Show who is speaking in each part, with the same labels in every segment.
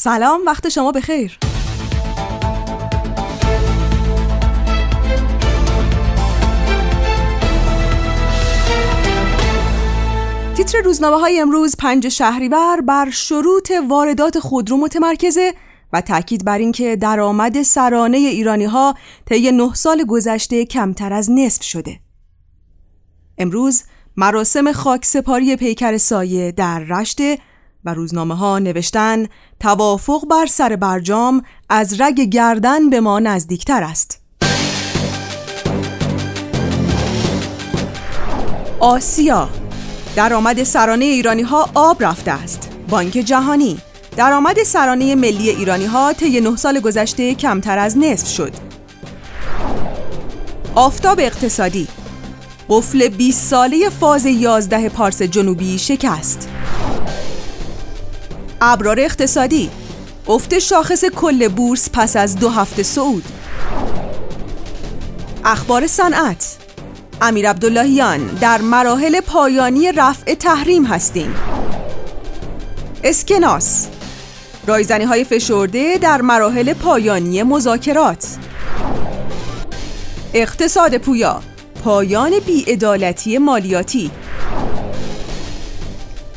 Speaker 1: سلام وقت شما بخیر تیتر روزنامه های امروز پنج شهریور بر شروط واردات خودرو متمرکزه و تاکید بر اینکه درآمد سرانه ایرانی ها طی نه سال گذشته کمتر از نصف شده. امروز مراسم خاک سپاری پیکر سایه در رشته و روزنامه ها نوشتن توافق بر سر برجام از رگ گردن به ما نزدیکتر است. آسیا درآمد سرانه ایرانی ها آب رفته است. بانک جهانی درآمد سرانه ملی ایرانی ها طی نه سال گذشته کمتر از نصف شد. آفتاب اقتصادی قفل 20 ساله فاز 11 پارس جنوبی شکست. ابرار اقتصادی. افت شاخص کل بورس پس از دو هفته صعود. اخبار صنعت. امیر عبداللهیان در مراحل پایانی رفع تحریم هستیم. اسکناس. رایزنی های فشرده در مراحل پایانی مذاکرات. اقتصاد پویا. پایان بیعدالتی مالیاتی.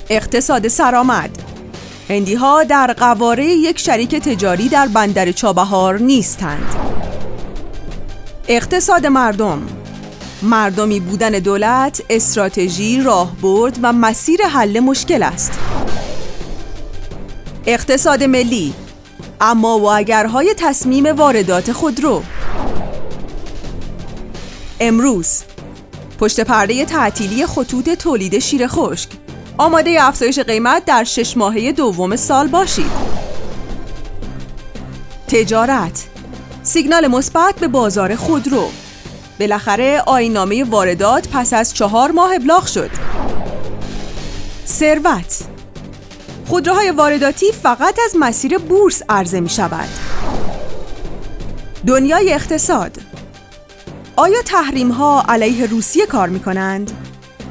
Speaker 1: اقتصاد سرآمد. هندی ها در قواره یک شریک تجاری در بندر چابهار نیستند. اقتصاد مردم. مردمی بودن دولت استراتژی راهبرد و مسیر حل مشکل است. اقتصاد ملی. اما و اگرهای تصمیم واردات خودرو. امروز پشت پرده تعطیلی خطوط تولید شیر خشک. آماده افزایش قیمت در شش ماهه دوم سال باشید تجارت سیگنال مثبت به بازار خودرو بالاخره آینامه واردات پس از چهار ماه ابلاغ شد ثروت خودروهای وارداتی فقط از مسیر بورس عرضه می شود. دنیای اقتصاد آیا تحریم ها علیه روسیه کار می کنند؟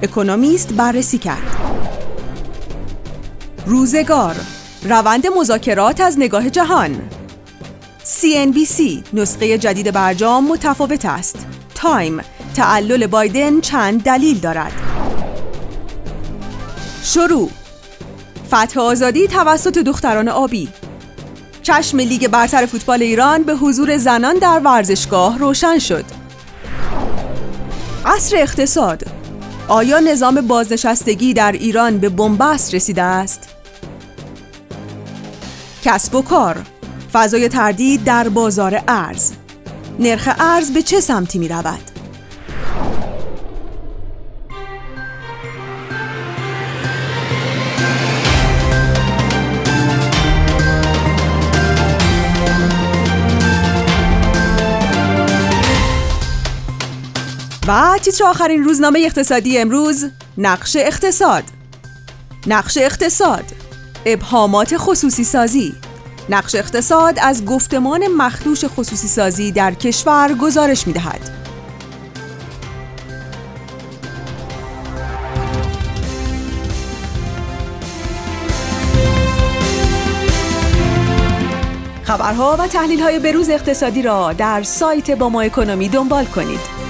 Speaker 1: اکونومیست بررسی کرد. روزگار. روند مذاکرات از نگاه جهان. CNBC نسخه جدید برجام متفاوت است. تایم. تعلل بایدن چند دلیل دارد. شروع. فتح آزادی توسط دختران آبی. چشم لیگ برتر فوتبال ایران به حضور زنان در ورزشگاه روشن شد. عصر اقتصاد. آیا نظام بازنشستگی در ایران به بنبست رسیده است؟ کسب و کار. فضای تردید در بازار ارز. نرخ ارز به چه سمتی می رود؟ و تیتر آخرین روزنامه اقتصادی امروز نقش اقتصاد. نقش اقتصاد. ابهامات خصوصی سازی نقش اقتصاد از گفتمان مخدوش خصوصی سازی در کشور گزارش می دهد. خبرها و تحلیل های بروز اقتصادی را در سایت با ما اکنومی دنبال کنید.